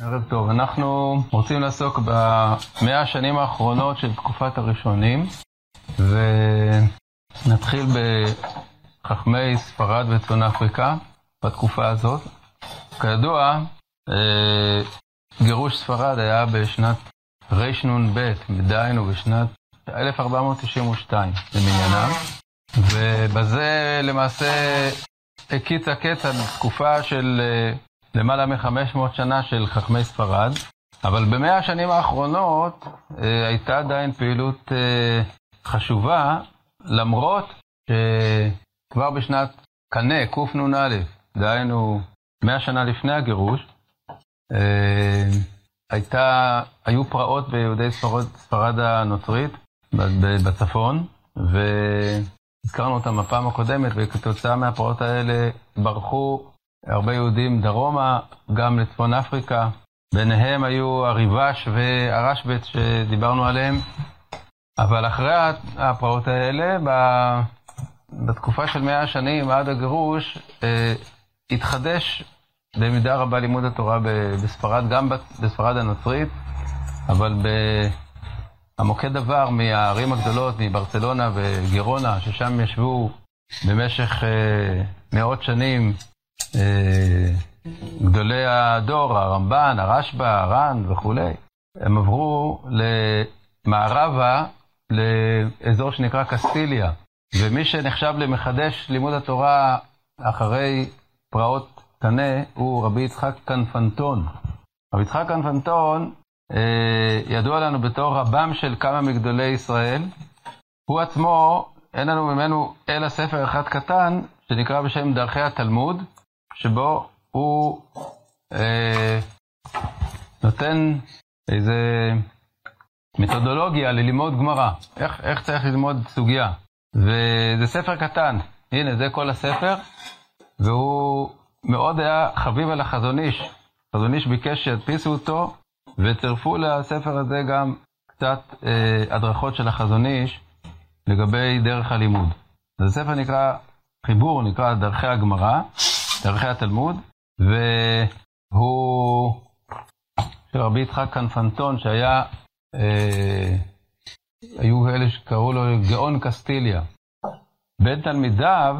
ערב טוב. אנחנו רוצים לעסוק במאה השנים האחרונות של תקופת הראשונים, ונתחיל בחכמי ספרד וצפון אפריקה בתקופה הזאת. כידוע, אה, גירוש ספרד היה בשנת רנ"ב, דהיינו בשנת 1492 למניינם, ובזה למעשה הקיץ הקץ על תקופה של אה, למעלה מ-500 שנה של חכמי ספרד, אבל במאה השנים האחרונות אה, הייתה עדיין פעילות אה, חשובה, למרות שכבר בשנת קנה, קנ"א, דהיינו 100 שנה לפני הגירוש, אה, הייתה, היו פרעות ביהודי ספרד, ספרד הנוצרית בצפון, והזכרנו אותם בפעם הקודמת, וכתוצאה מהפרעות האלה ברחו הרבה יהודים דרומה, גם לצפון אפריקה. ביניהם היו הריבש והרשב"ץ שדיברנו עליהם. אבל אחרי הפרעות האלה, בתקופה של מאה השנים עד הגירוש, אה, התחדש במידה רבה לימוד התורה בספרד, גם בספרד הנוצרית, אבל המוקד עבר מהערים הגדולות, מברצלונה וגירונה, ששם ישבו במשך אה, מאות שנים גדולי הדור, הרמב"ן, הרשב"א, הר"ן וכולי, הם עברו למערבה, לאזור שנקרא קסטיליה. ומי שנחשב למחדש לימוד התורה אחרי פרעות קנה הוא רבי יצחק קנפנטון. רבי יצחק קנפנטון אה, ידוע לנו בתור רבם של כמה מגדולי ישראל. הוא עצמו, אין לנו ממנו אלא ספר אחד קטן, שנקרא בשם דרכי התלמוד, שבו הוא אה, נותן איזה מתודולוגיה ללמוד גמרא, איך, איך צריך ללמוד סוגיה. וזה ספר קטן, הנה זה כל הספר, והוא מאוד היה חביב על החזון איש. החזון איש ביקש שידפיסו אותו, וצירפו לספר הזה גם קצת אה, הדרכות של החזון איש לגבי דרך הלימוד. אז הספר נקרא, חיבור נקרא דרכי הגמרא, דרכי התלמוד, והוא של רבי יצחק קנפנטון, שהיה, אה, היו אלה שקראו לו גאון קסטיליה. בין תלמידיו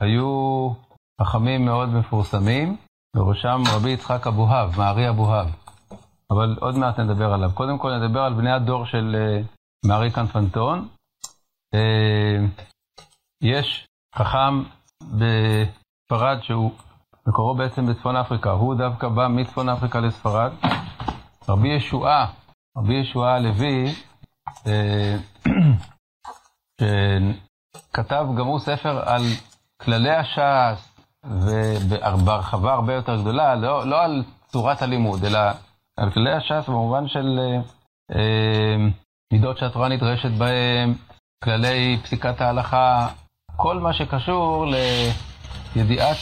היו חכמים מאוד מפורסמים, בראשם רבי יצחק אבוהב, מערי אבוהב. אבל עוד מעט נדבר עליו. קודם כל נדבר על בני הדור של uh, מערי קנפנטון. Uh, יש חכם ספרד, שהוא מקורו בעצם בצפון אפריקה, הוא דווקא בא מצפון אפריקה לספרד. רבי ישועה, רבי ישועה הלוי, אה, שכתב גם הוא ספר על כללי הש"ס, ובהרחבה הרבה יותר גדולה, לא, לא על צורת הלימוד, אלא על כללי הש"ס במובן של אה, אה, מידות שהתורה נדרשת בהם, כללי פסיקת ההלכה, כל מה שקשור ל... ידיעת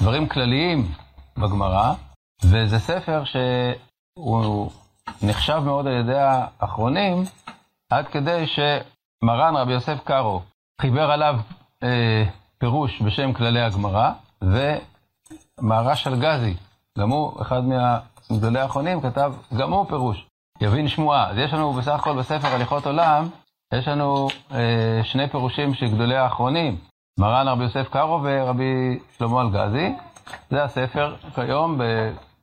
דברים כלליים בגמרא, וזה ספר שהוא נחשב מאוד על ידי האחרונים, עד כדי שמרן רבי יוסף קארו חיבר עליו אה, פירוש בשם כללי הגמרא, ומהרש אלגזי, גם הוא, אחד מגדולי האחרונים, כתב גם הוא פירוש, יבין שמועה. אז יש לנו בסך הכל בספר הליכות עולם, יש לנו אה, שני פירושים של גדולי האחרונים, מרן רבי יוסף קארו ורבי שלמה אלגזי. זה הספר כיום ב...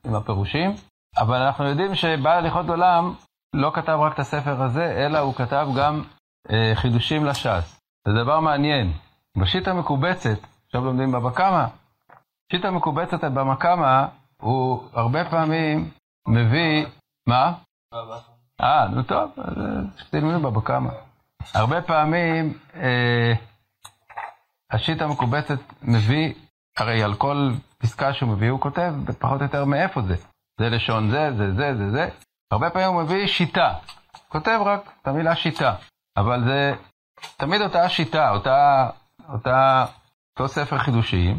עם הפירושים. אבל אנחנו יודעים שבעל הליכות עולם לא כתב רק את הספר הזה, אלא הוא כתב גם אה, חידושים לש"ס. זה דבר מעניין. בשיטה המקובצת, עכשיו לומדים בבא קמא, שיטה מקובצת בבא קמא, הוא הרבה פעמים מביא, מה? אה, נו טוב, אז אה, תלמדו בבא קמא. הרבה פעמים אה, השיט המקובצת מביא, הרי על כל פסקה שהוא מביא הוא כותב פחות או יותר מאיפה זה. זה לשון זה, זה זה, זה זה. הרבה פעמים הוא מביא שיטה. כותב רק את המילה שיטה. אבל זה תמיד אותה שיטה, אותה, אותה, אותו ספר חידושים,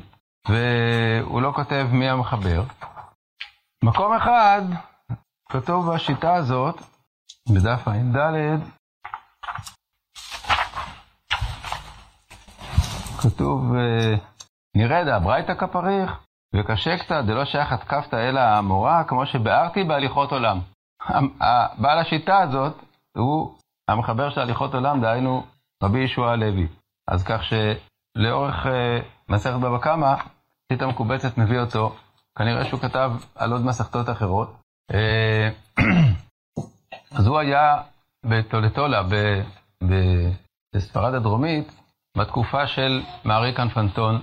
והוא לא כותב מי המחבר. מקום אחד כתוב בשיטה הזאת, בדף ע"ד, כתוב, אה, נרד הברייתא כפריך, וקשה קצת, דלא שייך התקפת אלא המורה, כמו שביארתי בהליכות עולם. בעל השיטה הזאת הוא המחבר של הליכות עולם, דהיינו רבי ישוע הלוי. אז כך שלאורך אה, מסכת בבא קמא, שיטה מקובצת מביא אותו, כנראה שהוא כתב על עוד מסכתות אחרות. אה, אז הוא היה בטולטולה, בספרד הדרומית, בתקופה של מארי קנפנטון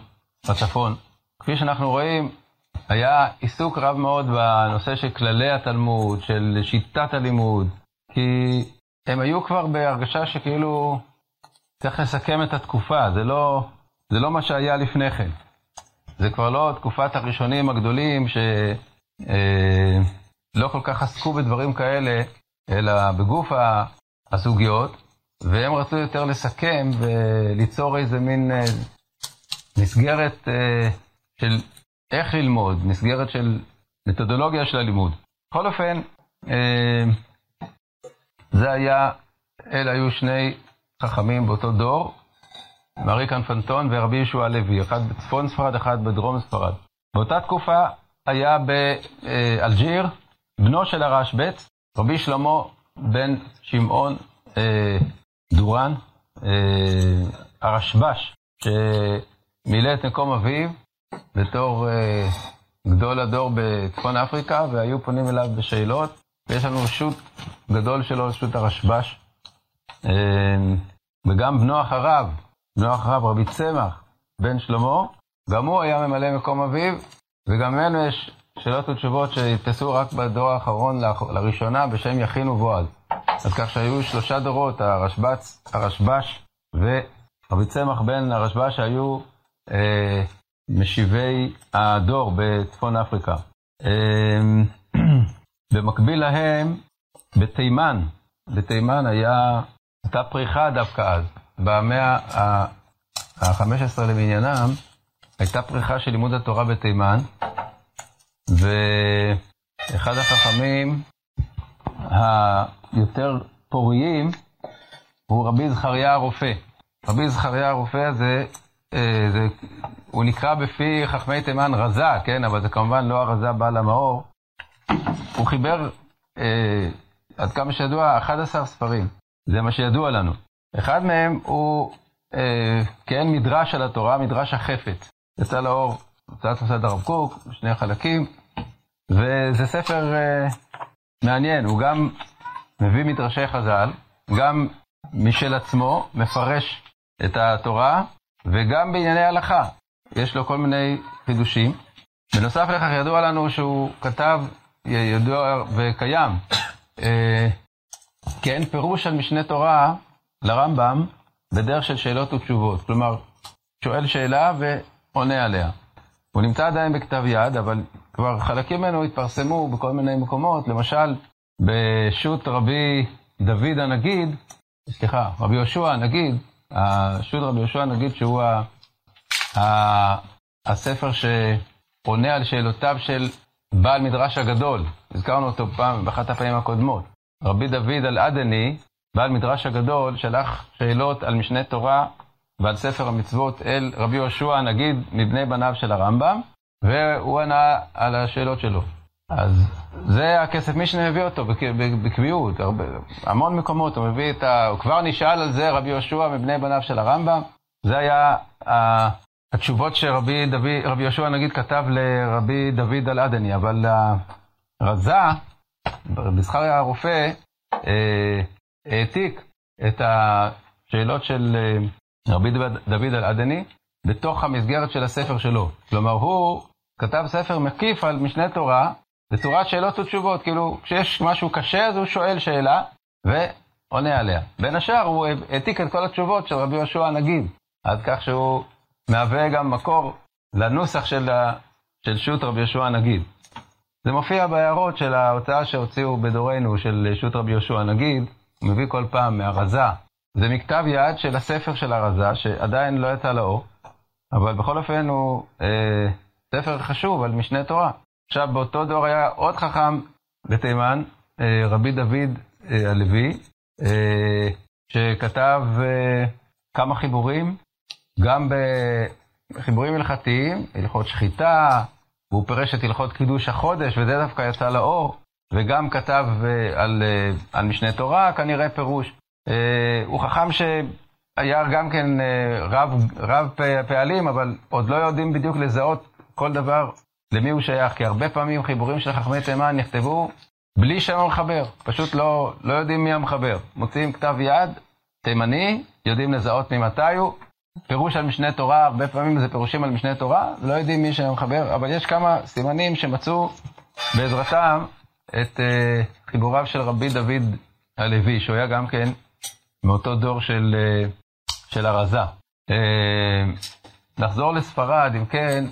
בצפון. כפי שאנחנו רואים, היה עיסוק רב מאוד בנושא של כללי התלמוד, של שיטת הלימוד, כי הם היו כבר בהרגשה שכאילו צריך לסכם את התקופה, זה לא, זה לא מה שהיה לפני כן. זה כבר לא תקופת הראשונים הגדולים שלא אה, כל כך עסקו בדברים כאלה, אלא בגוף הסוגיות, והם רצו יותר לסכם וליצור איזה מין אה, מסגרת אה, של איך ללמוד, מסגרת של מתודולוגיה של הלימוד. בכל אופן, אה, זה היה, אלה היו שני חכמים באותו דור, מארי קנפנטון ורבי ישוע הלוי, אחד בצפון ספרד, אחד בדרום ספרד. באותה תקופה היה באלג'יר בנו של הרשב"ץ, רבי שלמה בן שמעון דורן, אה, הרשב"ש, שמילא את מקום אביו בתור אה, גדול הדור בצפון אפריקה, והיו פונים אליו בשאלות, ויש לנו שו"ת גדול שלו, שו"ת הרשב"ש, אה, וגם בנו אחריו, בנו אחריו, רבי צמח, בן שלמה, גם הוא היה ממלא מקום אביו, וגם ממנו יש שאלות ותשובות שהתפסו רק בדור האחרון לראשונה בשם יכין ובועז. אז כך שהיו שלושה דורות, הרשב"ץ, הרשב"ש ורבי צמח בן הרשב"ש שהיו אה, משיבי הדור בצפון אפריקה. אה, במקביל להם, בתימן, בתימן היה, הייתה פריחה דווקא אז. במאה ה-15 למניינם, הייתה פריחה של לימוד התורה בתימן, ואחד החכמים היותר פוריים הוא רבי זכריה הרופא. רבי זכריה הרופא הזה, אה, זה, הוא נקרא בפי חכמי תימן רזה, כן? אבל זה כמובן לא הרזה בעל המאור. הוא חיבר, אה, עד כמה שידוע, 11 ספרים. זה מה שידוע לנו. אחד מהם הוא אה, כן מדרש על התורה, מדרש החפץ. יצא לאור, הוצאת מוסד הרב קוק, שני חלקים, וזה ספר אה, מעניין, הוא גם מביא מדרשי חז"ל, גם משל עצמו מפרש את התורה, וגם בענייני הלכה. יש לו כל מיני חידושים. בנוסף לכך ידוע לנו שהוא כתב, ידוע וקיים, אה, כן, פירוש על משנה תורה לרמב"ם בדרך של שאלות ותשובות. כלומר, שואל שאלה ועונה עליה. הוא נמצא עדיין בכתב יד, אבל כבר חלקים ממנו התפרסמו בכל מיני מקומות, למשל, בשו"ת רבי דוד הנגיד, סליחה, רבי יהושע הנגיד, השו"ת רבי יהושע הנגיד, שהוא ה, ה, הספר שעונה על שאלותיו של בעל מדרש הגדול, הזכרנו אותו פעם, באחת הפעמים הקודמות. רבי דוד אל-עדני, בעל מדרש הגדול, שלח שאלות על משנה תורה ועל ספר המצוות אל רבי יהושע הנגיד מבני בניו של הרמב"ם, והוא ענה על השאלות שלו. אז זה הכסף משנה מביא אותו בקביעות, הרבה, המון מקומות, הוא מביא את ה... הוא כבר נשאל על זה רבי יהושע מבני בניו של הרמב"ם, זה היה ה... התשובות שרבי דוד, רבי יהושע נגיד כתב לרבי דוד אל-עדני, אבל הרזה, רבי זכריה הרופא, אה, העתיק את השאלות של אה, רבי דוד אל-עדני בתוך המסגרת של הספר שלו. כלומר, הוא כתב ספר מקיף על משנה תורה בצורת שאלות ותשובות. כאילו, כשיש משהו קשה, אז הוא שואל שאלה ועונה עליה. בין השאר, הוא העתיק את כל התשובות של רבי יהושע הנגיד, עד כך שהוא מהווה גם מקור לנוסח של, ה... של שו"ת רבי יהושע הנגיד. זה מופיע בהערות של ההוצאה שהוציאו בדורנו של שו"ת רבי יהושע הנגיד, הוא מביא כל פעם מהרזה. זה מכתב יד של הספר של הרזה, שעדיין לא יצא לאור, אבל בכל אופן הוא אה, ספר חשוב על משנה תורה. עכשיו, באותו דור היה עוד חכם בתימן, אה, רבי דוד אה, הלוי, אה, שכתב כמה חיבורים, גם בחיבורים הלכתיים, הלכות שחיטה, והוא פירש את הלכות קידוש החודש, וזה דווקא יצא לאור, וגם כתב על, על משנה תורה, כנראה פירוש. הוא חכם שהיה גם כן רב, רב פעלים, אבל עוד לא יודעים בדיוק לזהות כל דבר למי הוא שייך, כי הרבה פעמים חיבורים של חכמי תימן נכתבו בלי שם המחבר, פשוט לא, לא יודעים מי המחבר. מוציאים כתב יד, תימני, יודעים לזהות ממתי הוא, פירוש על משנה תורה, הרבה פעמים זה פירושים על משנה תורה, לא יודעים מי שם המחבר, אבל יש כמה סימנים שמצאו בעזרתם את uh, חיבוריו של רבי דוד הלוי, שהוא היה גם כן מאותו דור של, uh, של הרזה. Uh, נחזור לספרד, אם כן,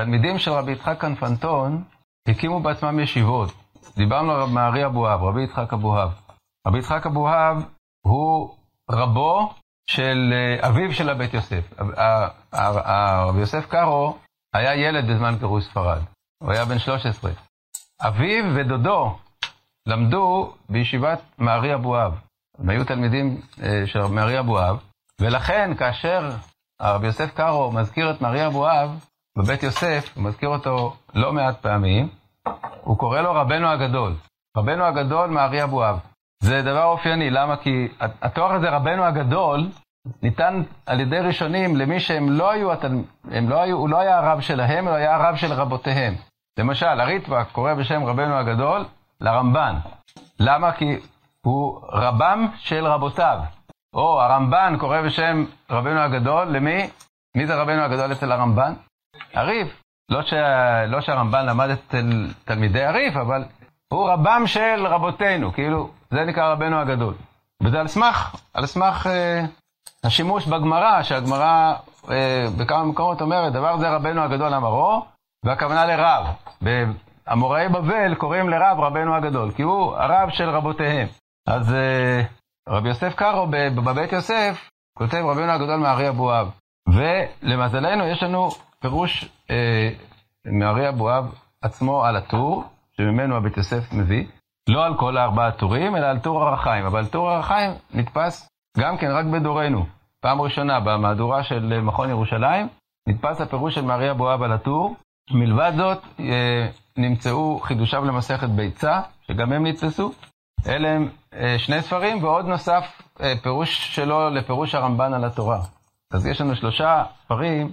התלמידים של רבי יצחק כנפנטון הקימו בעצמם ישיבות. דיברנו על מערי אבוהב, רבי יצחק אבוהב. רבי יצחק אבוהב הוא רבו של אביו של הבית יוסף. רבי יוסף קארו היה ילד בזמן גירוש ספרד, הוא היה בן 13. אביו ודודו למדו בישיבת מערי אבוהב. הם היו תלמידים של מערי אבוהב, ולכן כאשר הרבי יוסף קארו מזכיר את מערי אבוהב בבית יוסף, הוא מזכיר אותו לא מעט פעמים, הוא קורא לו רבנו הגדול. רבנו הגדול מערי אבוהב. זה דבר אופייני, למה? כי התואר הזה, רבנו הגדול, ניתן על ידי ראשונים למי שהם לא היו, הם לא היו, הוא לא היה הרב שלהם, הוא היה הרב של רבותיהם. למשל, הריטב"א קורא בשם רבנו הגדול לרמב"ן. למה? כי הוא רבם של רבותיו. או הרמב"ן קורא בשם רבנו הגדול, למי? מי זה רבנו הגדול אצל הרמב"ן? הריף. לא, ש... לא שהרמב"ן למד אצל תלמידי הריף, אבל הוא רבם של רבותינו, כאילו, זה נקרא רבנו הגדול. וזה על סמך, על סמך אה, השימוש בגמרא, שהגמרא אה, בכמה מקומות אומרת, דבר זה רבנו הגדול אמרו, והכוונה לרב. המוראי בבל קוראים לרב רבנו הגדול, כי הוא הרב של רבותיהם. אז אה, רבי יוסף קארו בבית יוסף כותב רבנו הגדול מארי אבואב. ולמזלנו יש לנו פירוש אה, מארי אבואב עצמו על הטור, שממנו הבית יוסף מביא. לא על כל הארבעה טורים, אלא על טור הרחיים. אבל טור הרחיים נתפס גם כן רק בדורנו. פעם ראשונה במהדורה של מכון ירושלים, נתפס הפירוש של מארי אבואב על הטור. מלבד זאת, אה, נמצאו חידושיו למסכת ביצה, שגם הם נתפסו. אלה הם אה, שני ספרים, ועוד נוסף אה, פירוש שלו לפירוש הרמב"ן על התורה. אז יש לנו שלושה ספרים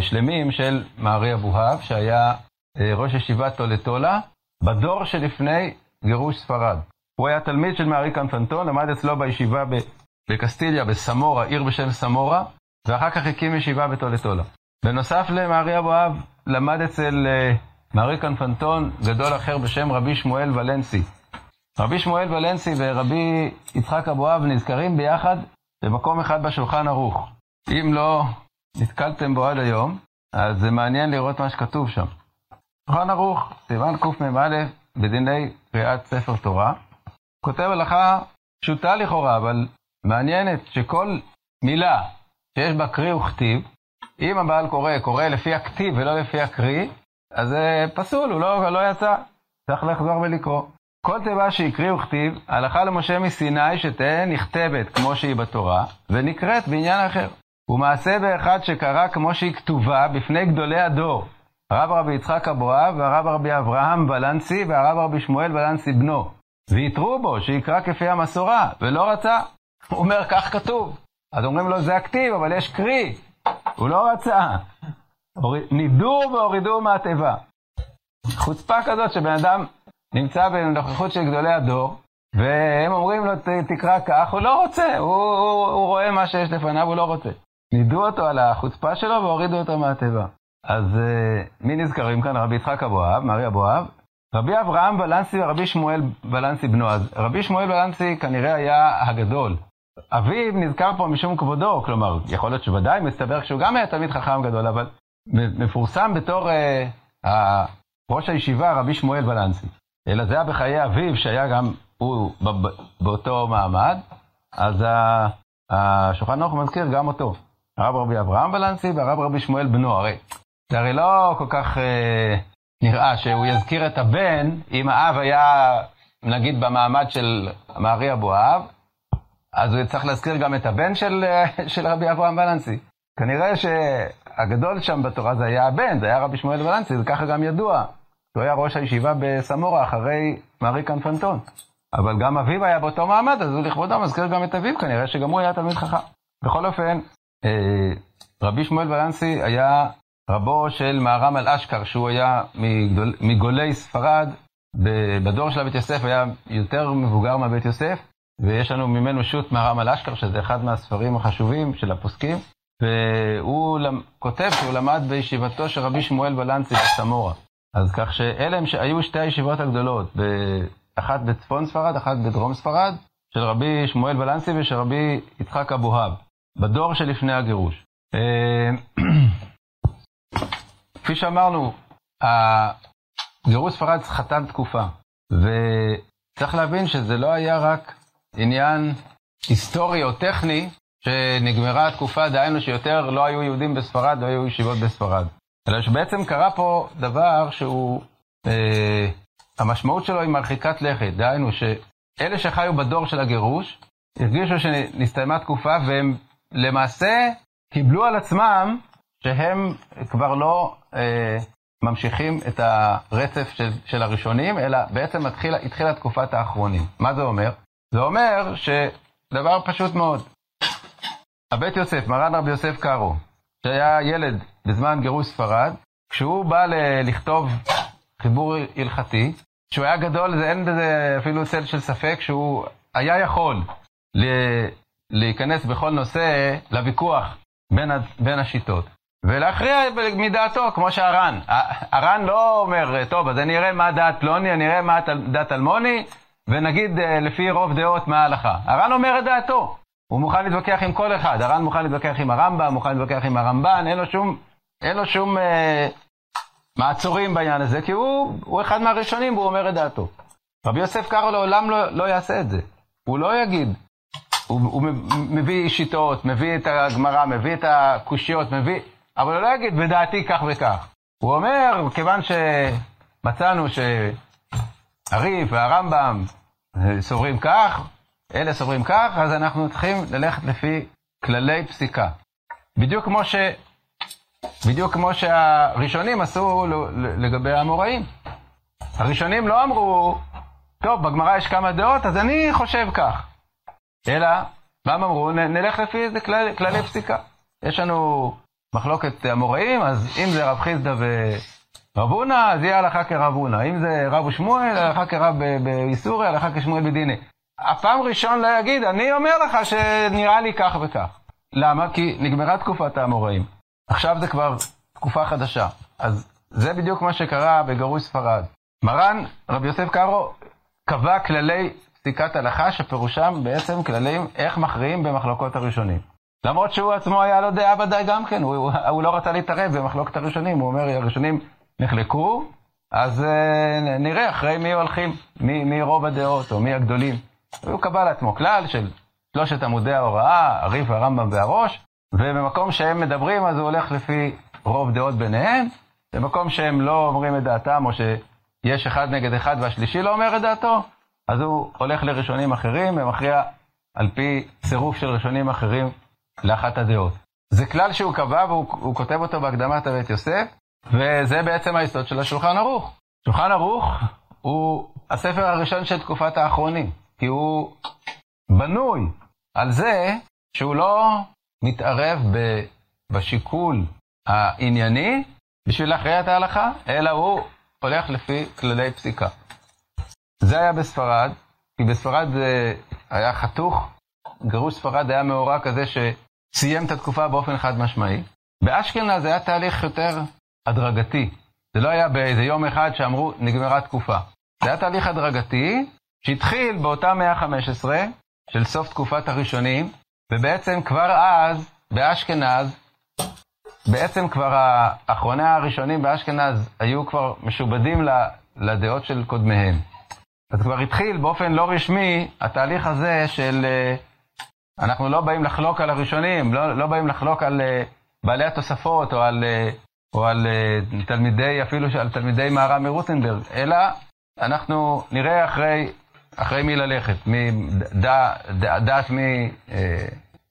שלמים של מארי אבוהב, שהיה ראש ישיבת טולטולה, בדור שלפני גירוש ספרד. הוא היה תלמיד של מארי קנפנטון, למד אצלו בישיבה בקסטיליה, בסמורה, עיר בשם סמורה, ואחר כך הקים ישיבה בטולטולה. בנוסף למארי אבואב, למד אצל uh, מארי קנפנטון גדול אחר בשם רבי שמואל ולנסי. רבי שמואל ולנסי ורבי יצחק אבואב נזכרים ביחד במקום אחד בשולחן ערוך. אם לא נתקלתם בו עד היום, אז זה מעניין לראות מה שכתוב שם. שולחן ערוך, סימן קמ"א, בדיני קריאת ספר תורה, כותב הלכה פשוטה לכאורה, אבל מעניינת, שכל מילה שיש בה קרי וכתיב, אם הבעל קורא, קורא לפי הכתיב ולא לפי הקריא, אז זה פסול, הוא לא, לא יצא. צריך לחזור ולקרוא. כל תיבה שהקריא וכתיב, הלכה למשה מסיני שתהא נכתבת כמו שהיא בתורה, ונקראת בעניין אחר. ומעשה באחד שקרא כמו שהיא כתובה בפני גדולי הדור, הרב רבי יצחק אבואב והרב רבי אברהם ולנסי והרב רבי שמואל ולנסי בנו. ויתרו בו שיקרא כפי המסורה, ולא רצה. הוא אומר, כך כתוב. אז אומרים לו, זה הכתיב, אבל יש קרי. הוא לא רצה. נידו והורידו מהתיבה. חוצפה כזאת שבן אדם נמצא בנוכחות של גדולי הדור, והם אומרים לו, תקרא כך, הוא לא רוצה, הוא, הוא, הוא רואה מה שיש לפניו, הוא לא רוצה. נידו אותו על החוצפה שלו והורידו אותו מהתיבה. אז uh, מי נזכרים כאן? רבי יצחק אבואב, מרי אבואב, רבי אברהם ולנסי ורבי שמואל ולנסי בנו. אז רבי שמואל ולנסי כנראה היה הגדול. אביו נזכר פה משום כבודו, כלומר, יכול להיות שוודאי מסתבר שהוא גם היה תלמיד חכם גדול, אבל מפורסם בתור uh, ראש הישיבה רבי שמואל ולנסי. אלא זה היה בחיי אביו, שהיה גם הוא באותו מעמד, אז השולחן ערוך מזכיר גם אותו. הרב רבי אברהם ולנסי והרב רבי שמואל בנו. הרי זה הרי לא כל כך אה, נראה שהוא יזכיר את הבן, אם האב היה, נגיד, במעמד של מארי אבואב, אז הוא צריך להזכיר גם את הבן של, אה, של רבי אברהם ולנסי. כנראה שהגדול שם בתורה זה היה הבן, זה היה רבי שמואל ולנצי, וככה גם ידוע. הוא היה ראש הישיבה בסמורה אחרי מארי קנפנטון. אבל גם אביו היה באותו מעמד, אז הוא לכבודו מזכיר גם את אביו, כנראה שגם הוא היה תלמיד חכם. בכל אופן, רבי שמואל ולנסי היה רבו של מהר"ם על אשכר, שהוא היה מגדול, מגולי ספרד, בדור של הבית יוסף היה יותר מבוגר מהבית יוסף, ויש לנו ממנו שו"ת מהר"ם על אשכר, שזה אחד מהספרים החשובים של הפוסקים, והוא כותב שהוא למד בישיבתו של רבי שמואל ולנסי בסמורה. אז כך שאלה היו שתי הישיבות הגדולות, אחת בצפון ספרד, אחת בדרום ספרד, של רבי שמואל ולנסי ושל רבי יצחק אבוהב, בדור שלפני הגירוש. אה, כפי שאמרנו, גירוש ספרד חתם תקופה, וצריך להבין שזה לא היה רק עניין היסטורי או טכני, שנגמרה התקופה, דהיינו שיותר לא היו יהודים בספרד, לא היו ישיבות בספרד. אלא שבעצם קרה פה דבר שהוא, אה, המשמעות שלו היא מרחיקת לכת, דהיינו שאלה שחיו בדור של הגירוש, הרגישו שנסתיימה תקופה והם למעשה קיבלו על עצמם שהם כבר לא אה, ממשיכים את הרצף של, של הראשונים, אלא בעצם התחילה, התחילה תקופת האחרונים. מה זה אומר? זה אומר שדבר פשוט מאוד. הבית יוסף, מרן רבי יוסף קארו, שהיה ילד בזמן גירוש ספרד, כשהוא בא ל- לכתוב חיבור הלכתי, כשהוא היה גדול, זה אין בזה אפילו צל של ספק שהוא היה יכול ל- להיכנס בכל נושא לוויכוח בין, בין השיטות. ולהכריע מדעתו, כמו שהר"ן. הר"ן לא אומר, טוב, אז אני אראה מה דעת פלוני, אני אראה מה דעת אלמוני, ונגיד אה, לפי רוב דעות מה ההלכה. הר"ן אומר את דעתו. הוא מוכן להתווכח עם כל אחד. הר"ן מוכן להתווכח עם הרמב"ם, מוכן להתווכח עם הרמב"ן, אין לו שום, אין לו שום אה, מעצורים בעניין הזה, כי הוא, הוא אחד מהראשונים והוא אומר את דעתו. רבי יוסף קארו לעולם לא, לא יעשה את זה. הוא לא יגיד, הוא, הוא מביא שיטות, מביא את הגמרא, מביא את הקושיות, מביא... אבל הוא לא יגיד, בדעתי כך וכך. הוא אומר, כיוון שמצאנו שהריף והרמב"ם סוברים כך, אלה סוברים כך, אז אנחנו צריכים ללכת לפי כללי פסיקה. בדיוק כמו, ש... בדיוק כמו שהראשונים עשו לגבי האמוראים. הראשונים לא אמרו, טוב, בגמרא יש כמה דעות, אז אני חושב כך. אלא, מה הם אמרו? נלך לפי איזה כללי, כללי פסיקה. יש לנו מחלוקת אמוראים, אז אם זה רב חיסדא ורב הונא, אז יהיה הלכה כרב הונא. אם זה רב ושמואל, הלכה כרב באיסורי, הלכה כשמואל בדיני. הפעם ראשון לא יגיד, אני אומר לך שנראה לי כך וכך. למה? כי נגמרה תקופת האמוראים. עכשיו זה כבר תקופה חדשה. אז זה בדיוק מה שקרה בגירוש ספרד. מרן, רבי יוסף קארו, קבע כללי פסיקת הלכה, שפירושם בעצם כללים איך מכריעים במחלוקות הראשונים. למרות שהוא עצמו היה לו דעה ודאי גם כן, הוא, הוא לא רצה להתערב במחלוקת הראשונים, הוא אומר, הראשונים נחלקו, אז uh, נראה אחרי מי הולכים, מי, מי רוב הדעות או מי הגדולים. הוא קבע לעצמו כלל של שלושת עמודי ההוראה, הריף, הרמב"ם והראש, ובמקום שהם מדברים אז הוא הולך לפי רוב דעות ביניהם, במקום שהם לא אומרים את דעתם, או שיש אחד נגד אחד והשלישי לא אומר את דעתו, אז הוא הולך לראשונים אחרים ומכריע על פי צירוף של ראשונים אחרים לאחת הדעות. זה כלל שהוא קבע והוא כותב אותו בהקדמת הבית יוסף, וזה בעצם היסוד של השולחן ערוך. שולחן ערוך הוא הספר הראשון של תקופת האחרונים, כי הוא בנוי על זה שהוא לא מתערב בשיקול הענייני בשביל להכריע את ההלכה, אלא הוא הולך לפי כללי פסיקה. זה היה בספרד, כי בספרד זה היה חתוך, גירוש ספרד היה מאורע כזה שסיים את התקופה באופן חד משמעי. באשכנז זה היה תהליך יותר הדרגתי. זה לא היה באיזה יום אחד שאמרו, נגמרה תקופה. זה היה תהליך הדרגתי שהתחיל באותה מאה ה-15 של סוף תקופת הראשונים, ובעצם כבר אז, באשכנז, בעצם כבר האחרוני הראשונים באשכנז היו כבר משובדים לדעות של קודמיהם. אז כבר התחיל באופן לא רשמי התהליך הזה של אה, אנחנו לא באים לחלוק על הראשונים, לא, לא באים לחלוק על אה, בעלי התוספות או על, אה, או על תלמידי, אפילו על תלמידי מהר"ם מרוטנברג, אלא אנחנו נראה אחרי, אחרי מי ללכת, מי, דעת מי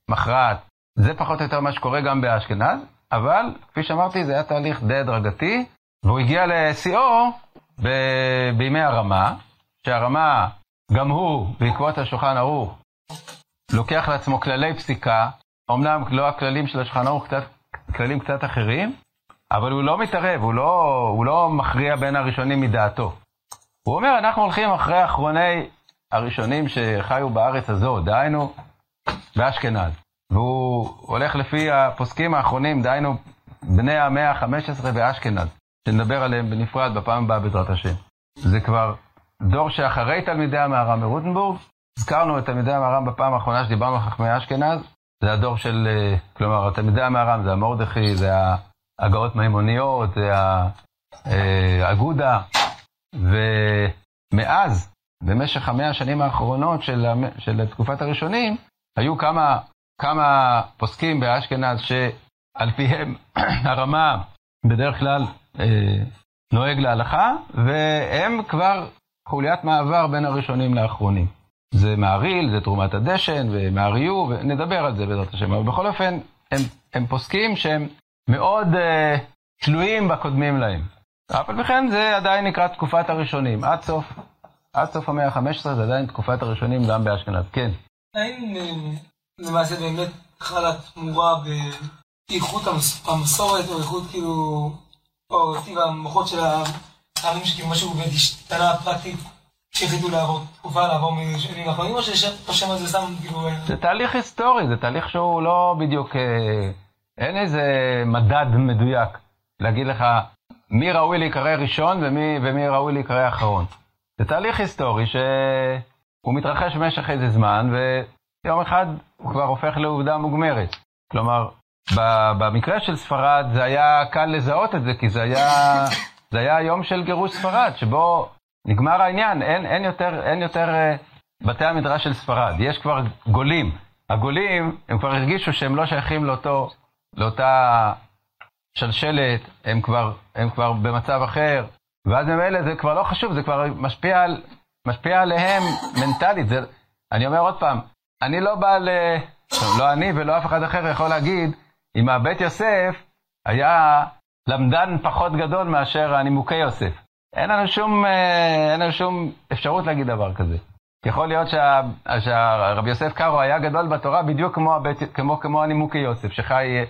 מכרעת, זה פחות או יותר מה שקורה גם באשכנז, אבל כפי שאמרתי, זה היה תהליך די הדרגתי, והוא הגיע לשיאו בימי הרמה, שהרמה, גם הוא, בעקבות השולחן ערוך, לוקח לעצמו כללי פסיקה, אמנם לא הכללים של השולחן ערוך, קצת, כללים קצת אחרים, אבל הוא לא מתערב, הוא לא, הוא לא מכריע בין הראשונים מדעתו. הוא אומר, אנחנו הולכים אחרי אחרוני הראשונים שחיו בארץ הזו, דהיינו, באשכנז. והוא הולך לפי הפוסקים האחרונים, דהיינו, בני המאה ה-15 באשכנז, שנדבר עליהם בנפרד בפעם הבאה בעזרת השם. זה כבר דור שאחרי תלמידי המהר"ם מרוטנבורג, הזכרנו את תלמידי המהר"ם בפעם האחרונה שדיברנו על חכמי אשכנז, זה הדור של, אה, כלומר, תלמידי המהר"ם זה המורדכי, זה ההגאות מימוניות, זה האגודה, ומאז, במשך המאה השנים האחרונות של, של תקופת הראשונים, היו כמה, כמה פוסקים באשכנז שעל פיהם הרמה בדרך כלל אה, נוהג להלכה, והם כבר חוליית מעבר בין הראשונים לאחרונים. זה מעריל, זה תרומת הדשן ומעריו, ונדבר על זה בעזרת השם. אבל בכל אופן, הם, הם פוסקים שהם מאוד uh, תלויים בקודמים להם. אף על כן זה עדיין נקרא תקופת הראשונים. עד סוף, עד סוף המאה ה-15 זה עדיין תקופת הראשונים גם באשכנז. כן. האם אה, למעשה באמת חלה תמורה באיכות המסורת, או איכות כאילו, או טיב המוחות של העמים שכאילו משהו באמת השתנה פרקטית שהחליטו לעבור תקופה, לעבור משנים האחרונים, או ששם זה סתם כאילו... אה, זה תהליך היסטורי, זה תהליך שהוא לא בדיוק... אה, אין איזה מדד מדויק להגיד לך מי ראוי להיקרא ראשון ומי, ומי ראוי להיקרא אחרון. זה תהליך היסטורי שהוא מתרחש במשך איזה זמן, ויום אחד הוא כבר הופך לעובדה מוגמרת. כלומר, במקרה של ספרד זה היה קל לזהות את זה, כי זה היה, זה היה יום של גירוש ספרד, שבו נגמר העניין, אין, אין יותר, אין יותר uh, בתי המדרש של ספרד, יש כבר גולים. הגולים, הם כבר הרגישו שהם לא שייכים לאותו, לאותה שלשלת, הם כבר, הם כבר במצב אחר, ואז ממילא זה כבר לא חשוב, זה כבר משפיע, על, משפיע עליהם מנטלית. זה, אני אומר עוד פעם, אני לא בא ל... לא אני ולא אף אחד אחר יכול להגיד, אם הבית יוסף היה למדן פחות גדול מאשר הנימוקי יוסף. אין לנו שום, אה, אין לנו שום אפשרות להגיד דבר כזה. יכול להיות שה, שהרבי יוסף קארו היה גדול בתורה בדיוק כמו, הבית, כמו, כמו הנימוקי יוסף, שחי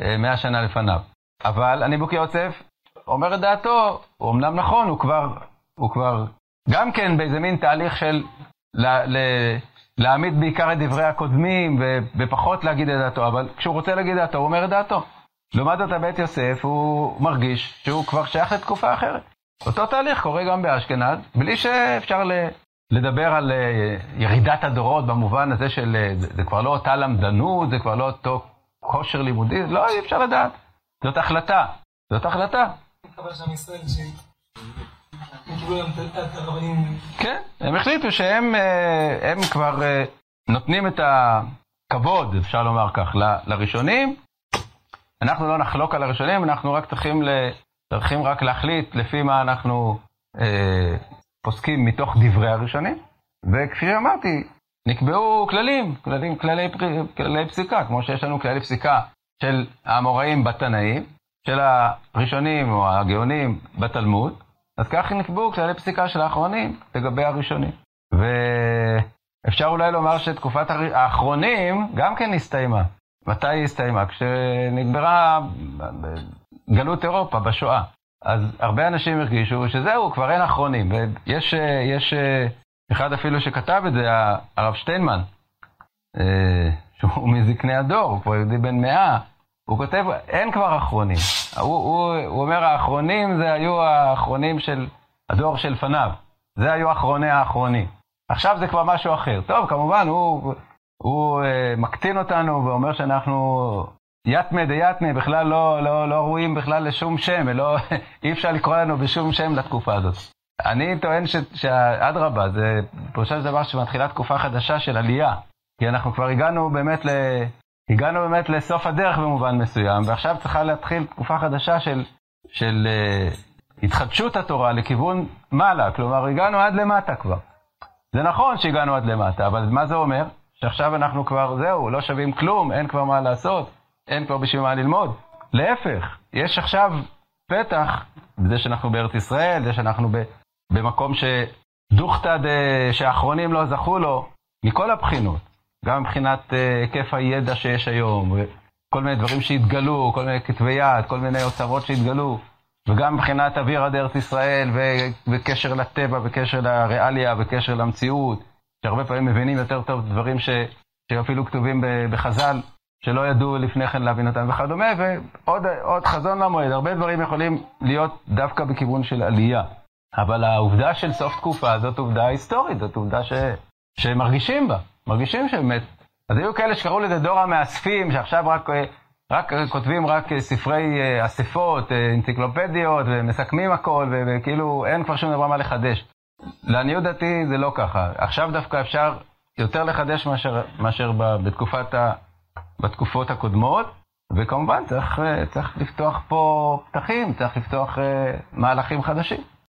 אה, מאה שנה לפניו. אבל הנימוקי יוסף אומר את דעתו, הוא אמנם נכון, הוא כבר, הוא כבר גם כן באיזה מין תהליך של לה, לה, להעמיד בעיקר את דברי הקודמים ופחות להגיד את דעתו, אבל כשהוא רוצה להגיד את דעתו, הוא אומר את דעתו. לעומת זאת, הבית יוסף, הוא מרגיש שהוא כבר שייך לתקופה אחרת. אותו תהליך קורה גם באשכנז, בלי שאפשר לדבר על אה, ירידת הדורות במובן הזה של, אה, זה כבר לא אותה למדנות, זה כבר לא אותו כושר לימודי, לא, אי אפשר לדעת. זאת החלטה, זאת החלטה. כן, הם החליטו שהם אה, כבר נותנים את הכבוד, אפשר לומר כך, לראשונים. אנחנו לא נחלוק על הראשונים, אנחנו רק צריכים צריכים רק להחליט לפי מה אנחנו אה, פוסקים מתוך דברי הראשונים, וכפי שאמרתי, נקבעו כללים, כללים, כללי, כללי פסיקה, כמו שיש לנו כללי פסיקה של האמוראים בתנאים, של הראשונים או הגאונים בתלמוד, אז כך נקבעו כללי פסיקה של האחרונים לגבי הראשונים. ואפשר אולי לומר שתקופת האחרונים גם כן הסתיימה. מתי היא הסתיימה? כשנגמרה גלות אירופה בשואה. אז הרבה אנשים הרגישו שזהו, כבר אין אחרונים. ויש יש, אחד אפילו שכתב את זה, הרב שטיינמן, אה, שהוא מזקני הדור, הוא כבר יהודי בן מאה, הוא כותב, אין כבר אחרונים. הוא, הוא, הוא אומר, האחרונים זה היו האחרונים של הדור שלפניו. זה היו אחרוני האחרונים. עכשיו זה כבר משהו אחר. טוב, כמובן, הוא, הוא uh, מקטין אותנו ואומר שאנחנו יתמה דיתמה, בכלל לא, לא, לא ראויים בכלל לשום שם, ולא, אי אפשר לקרוא לנו בשום שם לתקופה הזאת. אני טוען שאדרבה, זה פירושו של דבר שמתחילה תקופה חדשה של עלייה, כי אנחנו כבר הגענו באמת, ל, הגענו באמת לסוף הדרך במובן מסוים, ועכשיו צריכה להתחיל תקופה חדשה של, של uh, התחדשות התורה לכיוון מעלה, כלומר הגענו עד למטה כבר. זה נכון שהגענו עד למטה, אבל מה זה אומר? שעכשיו אנחנו כבר, זהו, לא שווים כלום, אין כבר מה לעשות, אין כבר בשביל מה ללמוד. להפך, יש עכשיו פתח, בזה שאנחנו בארץ ישראל, זה שאנחנו במקום שדוכתא שאחרונים לא זכו לו, מכל הבחינות, גם מבחינת אה, היקף הידע שיש היום, כל מיני דברים שהתגלו, כל מיני כתבי יד, כל מיני אוצרות שהתגלו, וגם מבחינת אוויר עד ארץ ישראל, וקשר לטבע, וקשר לריאליה, וקשר למציאות, שהרבה פעמים מבינים יותר טוב דברים ש, שאפילו כתובים בחז"ל, שלא ידעו לפני כן להבין אותם וכדומה, ועוד חזון למועד, הרבה דברים יכולים להיות דווקא בכיוון של עלייה. אבל העובדה של סוף תקופה זאת עובדה היסטורית, זאת עובדה ש, שמרגישים בה, מרגישים שבאמת. אז היו כאלה שקראו לזה דור המאספים, שעכשיו רק, רק כותבים רק ספרי אה, אספות, אה, אנציקלופדיות, ומסכמים הכל, וכאילו אין כבר שום דבר מה לחדש. לעניות דעתי זה לא ככה. עכשיו דווקא אפשר יותר לחדש מאשר, מאשר בתקופת ה, בתקופות הקודמות, וכמובן צריך, צריך לפתוח פה פתחים, צריך לפתוח מהלכים חדשים.